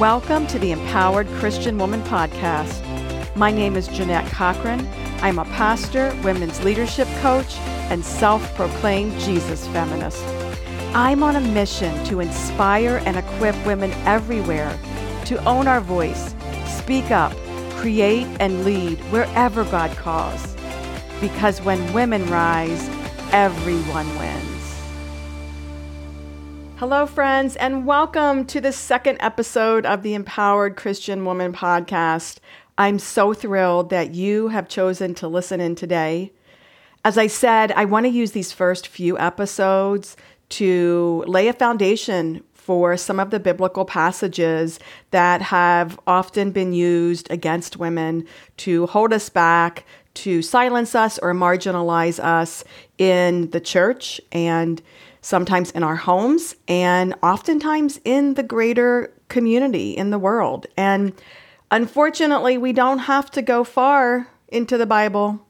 Welcome to the Empowered Christian Woman Podcast. My name is Jeanette Cochran. I'm a pastor, women's leadership coach, and self proclaimed Jesus feminist. I'm on a mission to inspire and equip women everywhere to own our voice, speak up, create, and lead wherever God calls. Because when women rise, everyone wins. Hello, friends, and welcome to the second episode of the Empowered Christian Woman podcast. I'm so thrilled that you have chosen to listen in today. As I said, I want to use these first few episodes to lay a foundation for some of the biblical passages that have often been used against women to hold us back, to silence us, or marginalize us in the church and sometimes in our homes, and oftentimes in the greater community in the world. And unfortunately, we don't have to go far into the Bible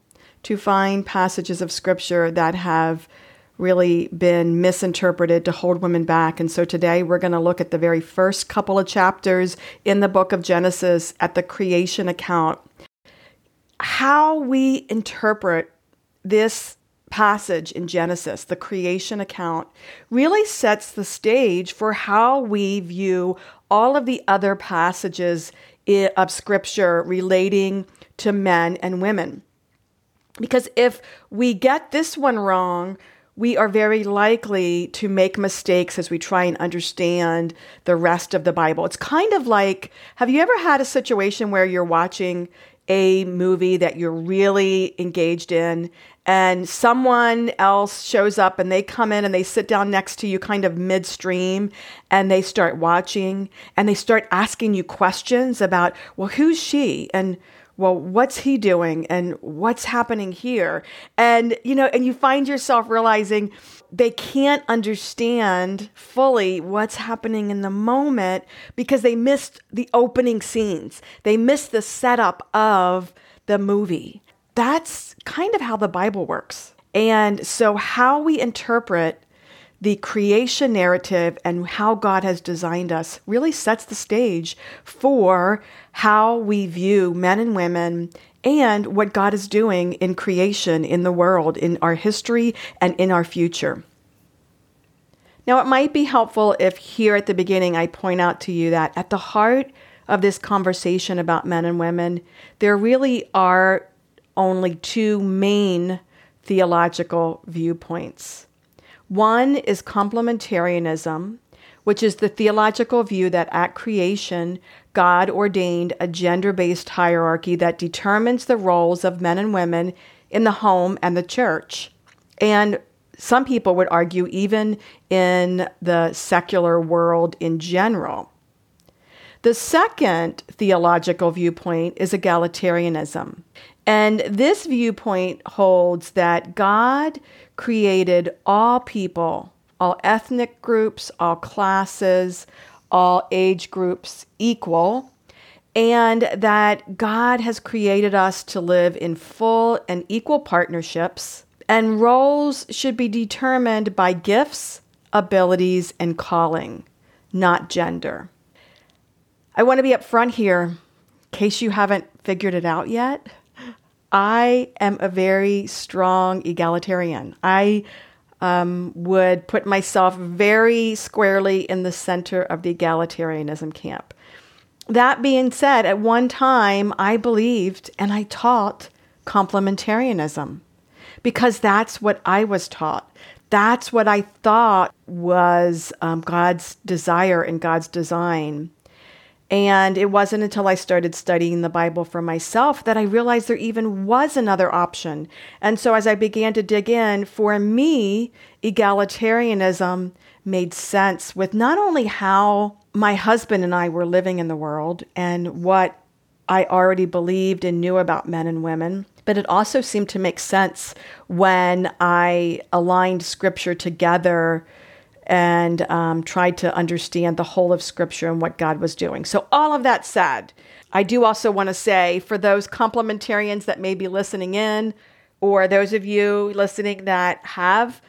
to find passages of scripture that have really been misinterpreted to hold women back. And so today we're going to look at the very first couple of chapters in the book of Genesis at the creation account. How we interpret this passage in Genesis, the creation account, really sets the stage for how we view all of the other passages of scripture relating to men and women. Because if we get this one wrong, we are very likely to make mistakes as we try and understand the rest of the Bible. It's kind of like have you ever had a situation where you're watching a movie that you're really engaged in and someone else shows up and they come in and they sit down next to you kind of midstream and they start watching and they start asking you questions about well who's she? And well what's he doing? And what's happening here? And you know and you find yourself realizing they can't understand fully what's happening in the moment because they missed the opening scenes. They missed the setup of the movie that's kind of how the Bible works. And so, how we interpret the creation narrative and how God has designed us really sets the stage for how we view men and women and what God is doing in creation, in the world, in our history, and in our future. Now, it might be helpful if here at the beginning I point out to you that at the heart of this conversation about men and women, there really are only two main theological viewpoints. One is complementarianism, which is the theological view that at creation, God ordained a gender based hierarchy that determines the roles of men and women in the home and the church. And some people would argue, even in the secular world in general. The second theological viewpoint is egalitarianism. And this viewpoint holds that God created all people, all ethnic groups, all classes, all age groups equal, and that God has created us to live in full and equal partnerships, and roles should be determined by gifts, abilities, and calling, not gender. I want to be upfront here in case you haven't figured it out yet. I am a very strong egalitarian. I um, would put myself very squarely in the center of the egalitarianism camp. That being said, at one time I believed and I taught complementarianism because that's what I was taught. That's what I thought was um, God's desire and God's design. And it wasn't until I started studying the Bible for myself that I realized there even was another option. And so as I began to dig in, for me, egalitarianism made sense with not only how my husband and I were living in the world and what I already believed and knew about men and women, but it also seemed to make sense when I aligned scripture together and um, tried to understand the whole of Scripture and what God was doing. So, all of that said, I do also want to say for those complementarians that may be listening in, or those of you listening that have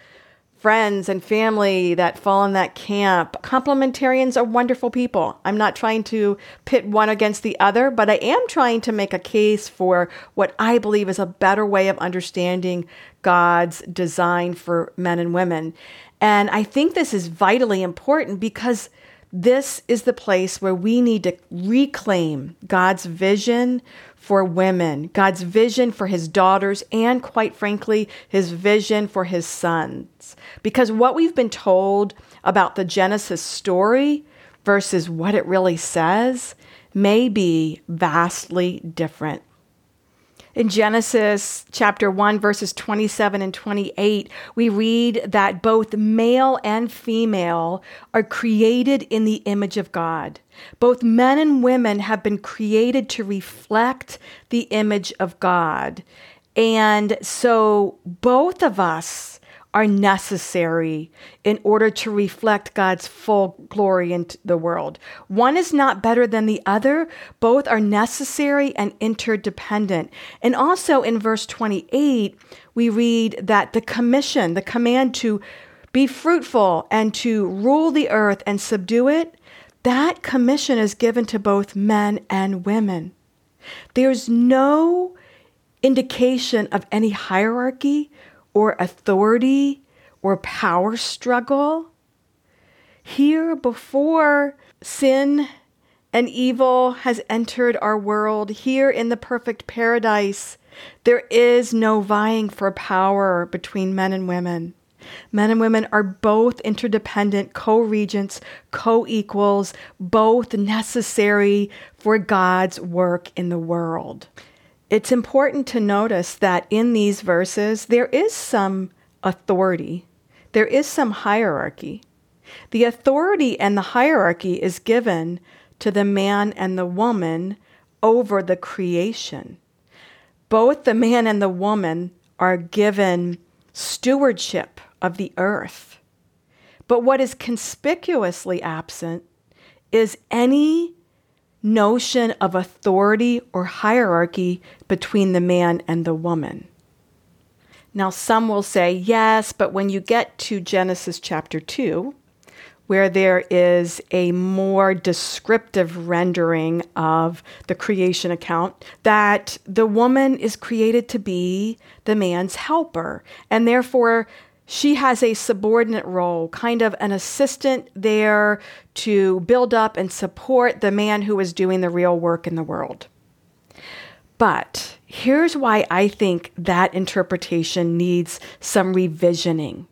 friends and family that fall in that camp. Complementarians are wonderful people. I'm not trying to pit one against the other, but I am trying to make a case for what I believe is a better way of understanding God's design for men and women. And I think this is vitally important because this is the place where we need to reclaim God's vision for women, God's vision for his daughters, and quite frankly, his vision for his sons. Because what we've been told about the Genesis story versus what it really says may be vastly different. In Genesis chapter 1, verses 27 and 28, we read that both male and female are created in the image of God. Both men and women have been created to reflect the image of God. And so both of us are necessary in order to reflect God's full glory into the world. One is not better than the other, both are necessary and interdependent. And also in verse 28, we read that the commission, the command to be fruitful and to rule the earth and subdue it, that commission is given to both men and women. There's no indication of any hierarchy or authority or power struggle. Here, before sin and evil has entered our world, here in the perfect paradise, there is no vying for power between men and women. Men and women are both interdependent, co regents, co equals, both necessary for God's work in the world it's important to notice that in these verses, there is some authority, there is some hierarchy. The authority and the hierarchy is given to the man and the woman over the creation. Both the man and the woman are given stewardship of the earth. But what is conspicuously absent is any notion of authority or hierarchy between the man and the woman. Now, some will say, yes, but when you get to Genesis chapter 2, where there is a more descriptive rendering of the creation account, that the woman is created to be the man's helper, and therefore she has a subordinate role, kind of an assistant there to build up and support the man who is doing the real work in the world. But here's why I think that interpretation needs some revisioning.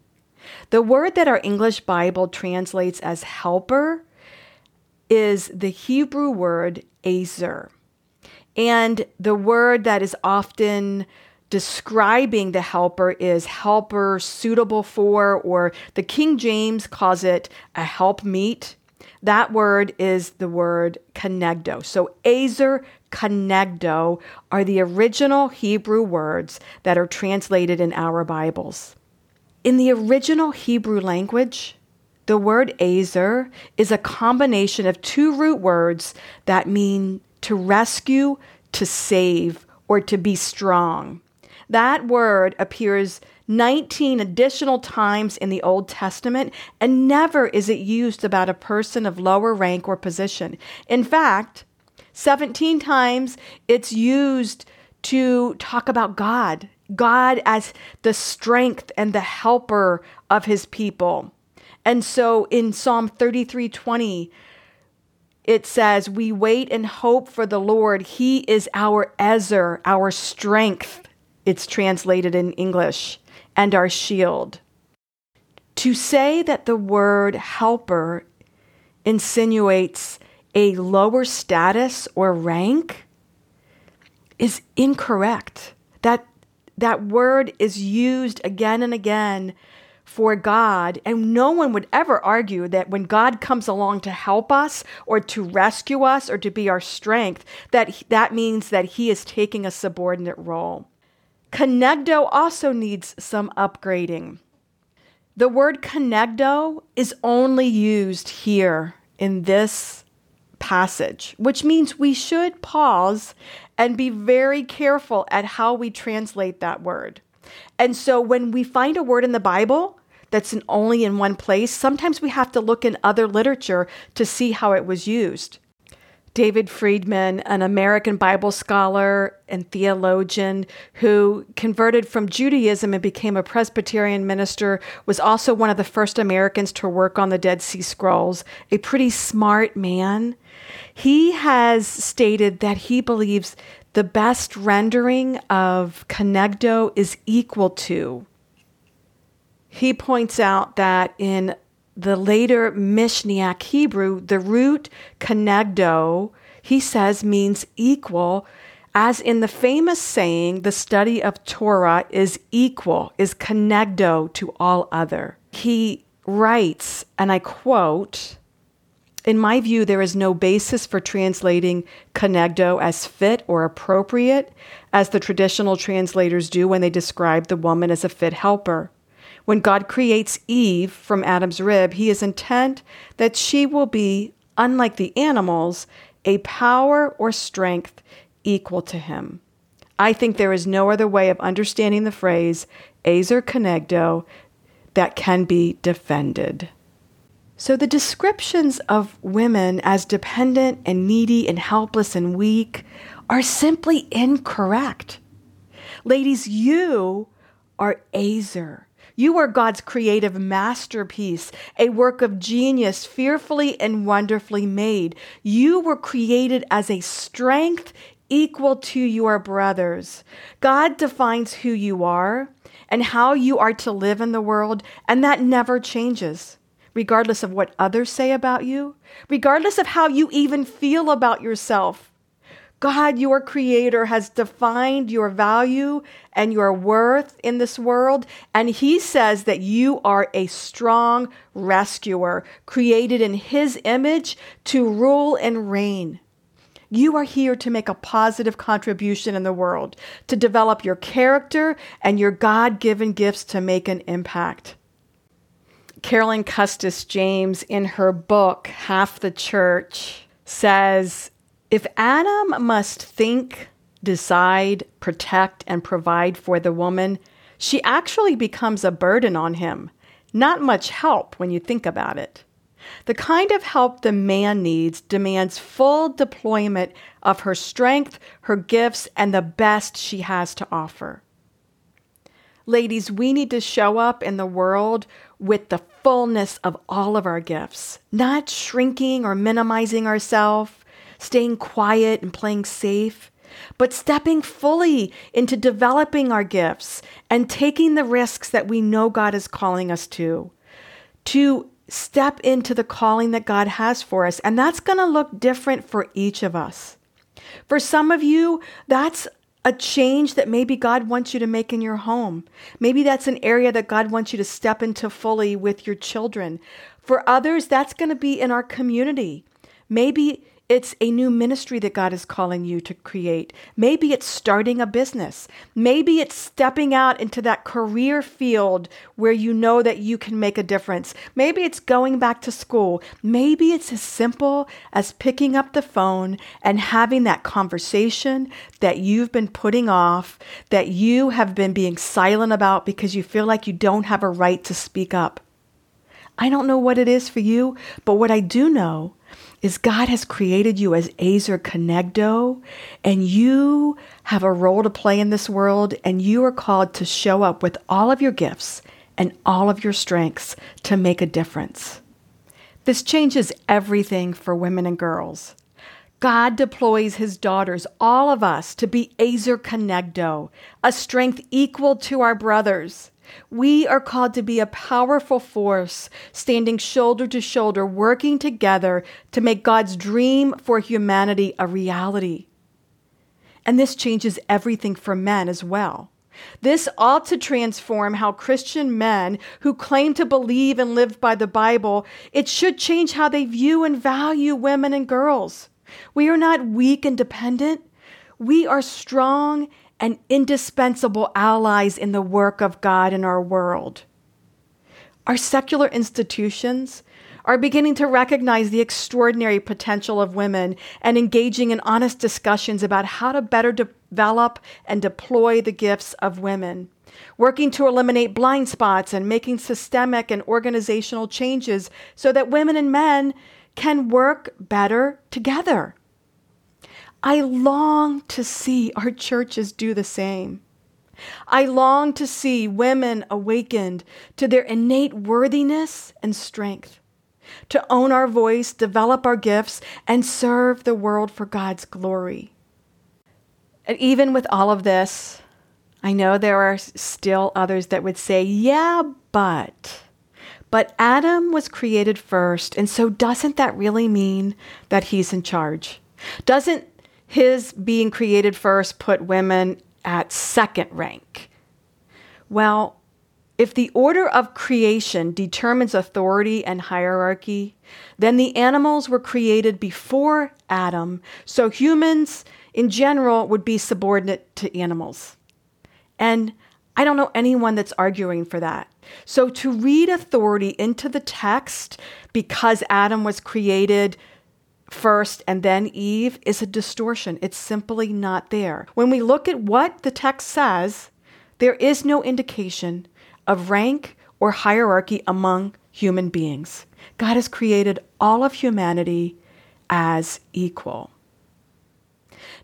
The word that our English Bible translates as helper is the Hebrew word azer. And the word that is often describing the helper is helper suitable for, or the King James calls it a help meet. That word is the word kenegdo. So azer, kenegdo are the original Hebrew words that are translated in our Bibles. In the original Hebrew language, the word azer is a combination of two root words that mean to rescue, to save, or to be strong. That word appears 19 additional times in the Old Testament, and never is it used about a person of lower rank or position. In fact, 17 times it's used to talk about God, God as the strength and the helper of his people. And so in Psalm 33 20, it says, We wait and hope for the Lord. He is our Ezer, our strength it's translated in English, and our shield. To say that the word helper insinuates a lower status or rank is incorrect. That, that word is used again and again for God, and no one would ever argue that when God comes along to help us or to rescue us or to be our strength, that that means that he is taking a subordinate role. Kenegdo also needs some upgrading. The word kenegdo is only used here in this passage, which means we should pause and be very careful at how we translate that word. And so when we find a word in the Bible that's in only in one place. Sometimes we have to look in other literature to see how it was used. David Freedman, an American Bible scholar and theologian who converted from Judaism and became a Presbyterian minister, was also one of the first Americans to work on the Dead Sea Scrolls, a pretty smart man. He has stated that he believes the best rendering of kenegdo is equal to. He points out that in the later Mishnaic Hebrew, the root kenegdo, he says, means equal, as in the famous saying, the study of Torah is equal, is kenegdo to all other. He writes, and I quote, in my view, there is no basis for translating kenegdo as fit or appropriate, as the traditional translators do when they describe the woman as a fit helper. When God creates Eve from Adam's rib, he is intent that she will be, unlike the animals, a power or strength equal to him. I think there is no other way of understanding the phrase ezer kenegdo that can be defended. So the descriptions of women as dependent and needy and helpless and weak are simply incorrect. Ladies, you are ezer. You are God's creative masterpiece, a work of genius, fearfully and wonderfully made. You were created as a strength equal to your brothers. God defines who you are and how you are to live in the world, and that never changes regardless of what others say about you, regardless of how you even feel about yourself. God, your creator, has defined your value and your worth in this world. And he says that you are a strong rescuer, created in his image to rule and reign. You are here to make a positive contribution in the world, to develop your character and your God given gifts to make an impact. Carolyn Custis James, in her book, Half the Church, says if Adam must think, decide, protect, and provide for the woman, she actually becomes a burden on him. Not much help when you think about it. The kind of help the man needs demands full deployment of her strength, her gifts, and the best she has to offer. Ladies, we need to show up in the world with the fullness of all of our gifts, not shrinking or minimizing ourselves, staying quiet and playing safe, but stepping fully into developing our gifts and taking the risks that we know God is calling us to. To step into the calling that God has for us. And that's going to look different for each of us. For some of you, that's a change that maybe God wants you to make in your home. Maybe that's an area that God wants you to step into fully with your children. For others, that's going to be in our community. Maybe it's a new ministry that God is calling you to create. Maybe it's starting a business. Maybe it's stepping out into that career field where you know that you can make a difference. Maybe it's going back to school. Maybe it's as simple as picking up the phone and having that conversation that you've been putting off, that you have been being silent about because you feel like you don't have a right to speak up. I don't know what it is for you, but what I do know is God has created you as Azer Kenegdo, and you have a role to play in this world, and you are called to show up with all of your gifts and all of your strengths to make a difference. This changes everything for women and girls. God deploys his daughters, all of us, to be Azer Kenegdo, a strength equal to our brothers. We are called to be a powerful force, standing shoulder to shoulder, working together to make God's dream for humanity a reality. And this changes everything for men as well. This ought to transform how Christian men who claim to believe and live by the Bible, it should change how they view and value women and girls. We are not weak and dependent. We are strong and indispensable allies in the work of God in our world. Our secular institutions are beginning to recognize the extraordinary potential of women and engaging in honest discussions about how to better develop and deploy the gifts of women, working to eliminate blind spots and making systemic and organizational changes so that women and men can work better together. I long to see our churches do the same. I long to see women awakened to their innate worthiness and strength, to own our voice, develop our gifts, and serve the world for God's glory. And even with all of this, I know there are still others that would say, yeah, but. But Adam was created first, and so doesn't that really mean that he's in charge? Doesn't his being created first put women at second rank? Well, if the order of creation determines authority and hierarchy, then the animals were created before Adam, so humans in general would be subordinate to animals. And I don't know anyone that's arguing for that. So to read authority into the text because Adam was created first and then Eve is a distortion. It's simply not there. When we look at what the text says, there is no indication of rank or hierarchy among human beings. God has created all of humanity as equal.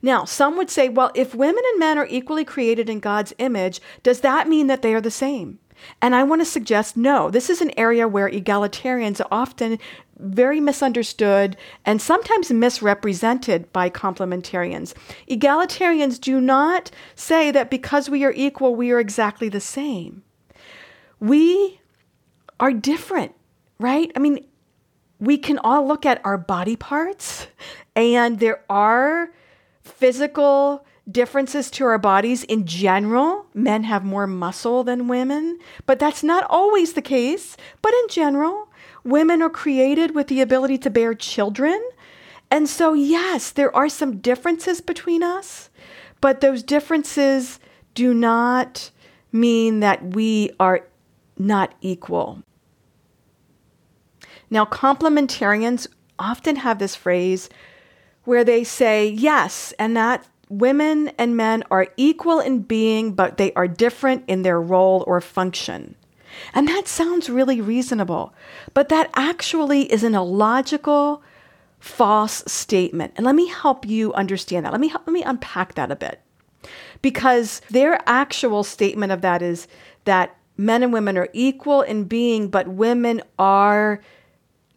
Now, some would say, well, if women and men are equally created in God's image, does that mean that they are the same? And I want to suggest no. This is an area where egalitarians are often very misunderstood and sometimes misrepresented by complementarians. Egalitarians do not say that because we are equal, we are exactly the same. We are different, right? I mean, we can all look at our body parts, and there are physical differences to our bodies in general. Men have more muscle than women, but that's not always the case. But in general, women are created with the ability to bear children. And so, yes, there are some differences between us, but those differences do not mean that we are not equal. Now, complementarians often have this phrase where they say, yes, and that women and men are equal in being, but they are different in their role or function. And that sounds really reasonable, but that actually is an illogical, false statement. And let me help you understand that. Let me let me unpack that a bit. Because their actual statement of that is that men and women are equal in being, but women are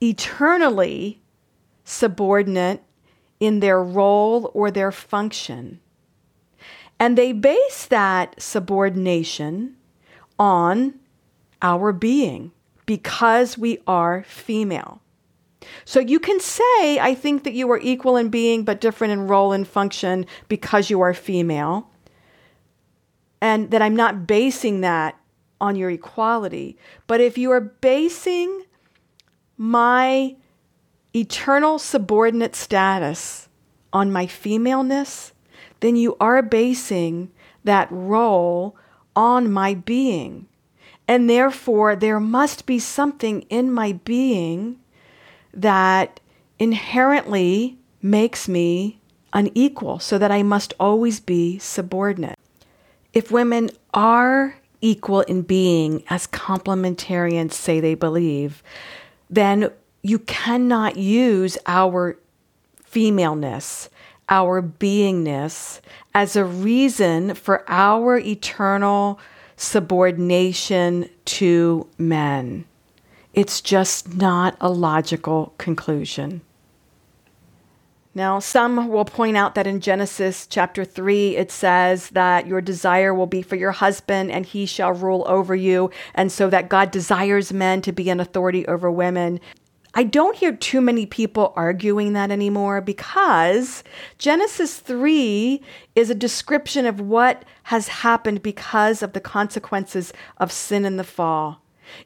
eternally subordinate in their role or their function. And they base that subordination on our being because we are female. So you can say, I think that you are equal in being but different in role and function because you are female. And that I'm not basing that on your equality. But if you are basing my eternal subordinate status on my femaleness, then you are basing that role on my being. And therefore, there must be something in my being that inherently makes me unequal, so that I must always be subordinate. If women are equal in being, as complementarians say they believe, then you cannot use our femaleness, our beingness, as a reason for our eternal subordination to men. It's just not a logical conclusion. Now, some will point out that in Genesis chapter 3, it says that your desire will be for your husband and he shall rule over you. And so that God desires men to be an authority over women. I don't hear too many people arguing that anymore because Genesis 3 is a description of what has happened because of the consequences of sin and the fall.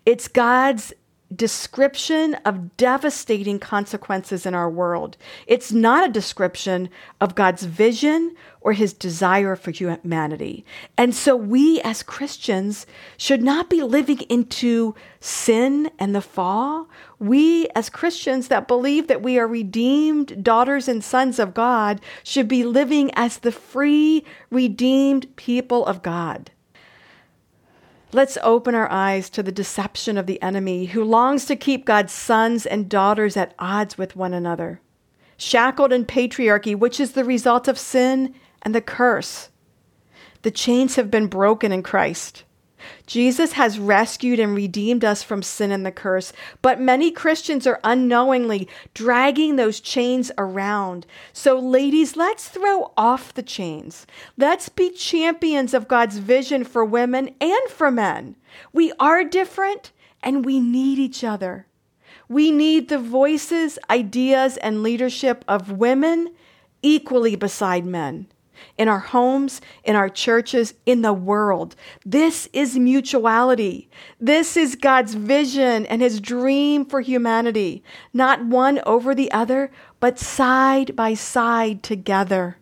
It's God's description of devastating consequences in our world. It's not a description of God's vision or his desire for humanity. And so we as Christians should not be living into sin and the fall. We as Christians that believe that we are redeemed daughters and sons of God should be living as the free, redeemed people of God. Let's open our eyes to the deception of the enemy who longs to keep God's sons and daughters at odds with one another, shackled in patriarchy, which is the result of sin and the curse. The chains have been broken in Christ. Jesus has rescued and redeemed us from sin and the curse, but many Christians are unknowingly dragging those chains around. So, ladies, let's throw off the chains. Let's be champions of God's vision for women and for men. We are different and we need each other. We need the voices, ideas, and leadership of women equally beside men in our homes, in our churches, in the world. This is mutuality. This is God's vision and his dream for humanity, not one over the other, but side by side together.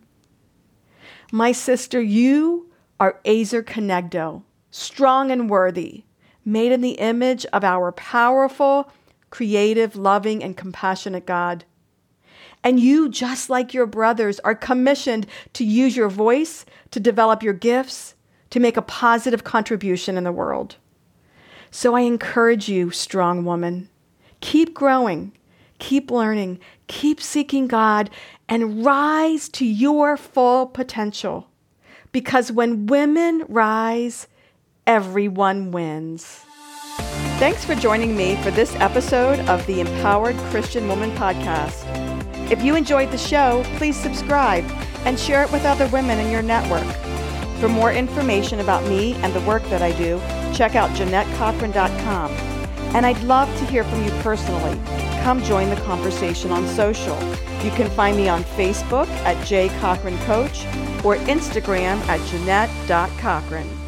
My sister, you are Azer Kenegdo, strong and worthy, made in the image of our powerful, creative, loving, and compassionate God. And you, just like your brothers, are commissioned to use your voice, to develop your gifts, to make a positive contribution in the world. So I encourage you, strong woman, keep growing, keep learning, keep seeking God, and rise to your full potential. Because when women rise, everyone wins. Thanks for joining me for this episode of the Empowered Christian Woman Podcast. If you enjoyed the show, please subscribe and share it with other women in your network. For more information about me and the work that I do, check out JeanetteCochran.com. And I'd love to hear from you personally. Come join the conversation on social. You can find me on Facebook at J Cochran Coach or Instagram at Jeanette.Cochran.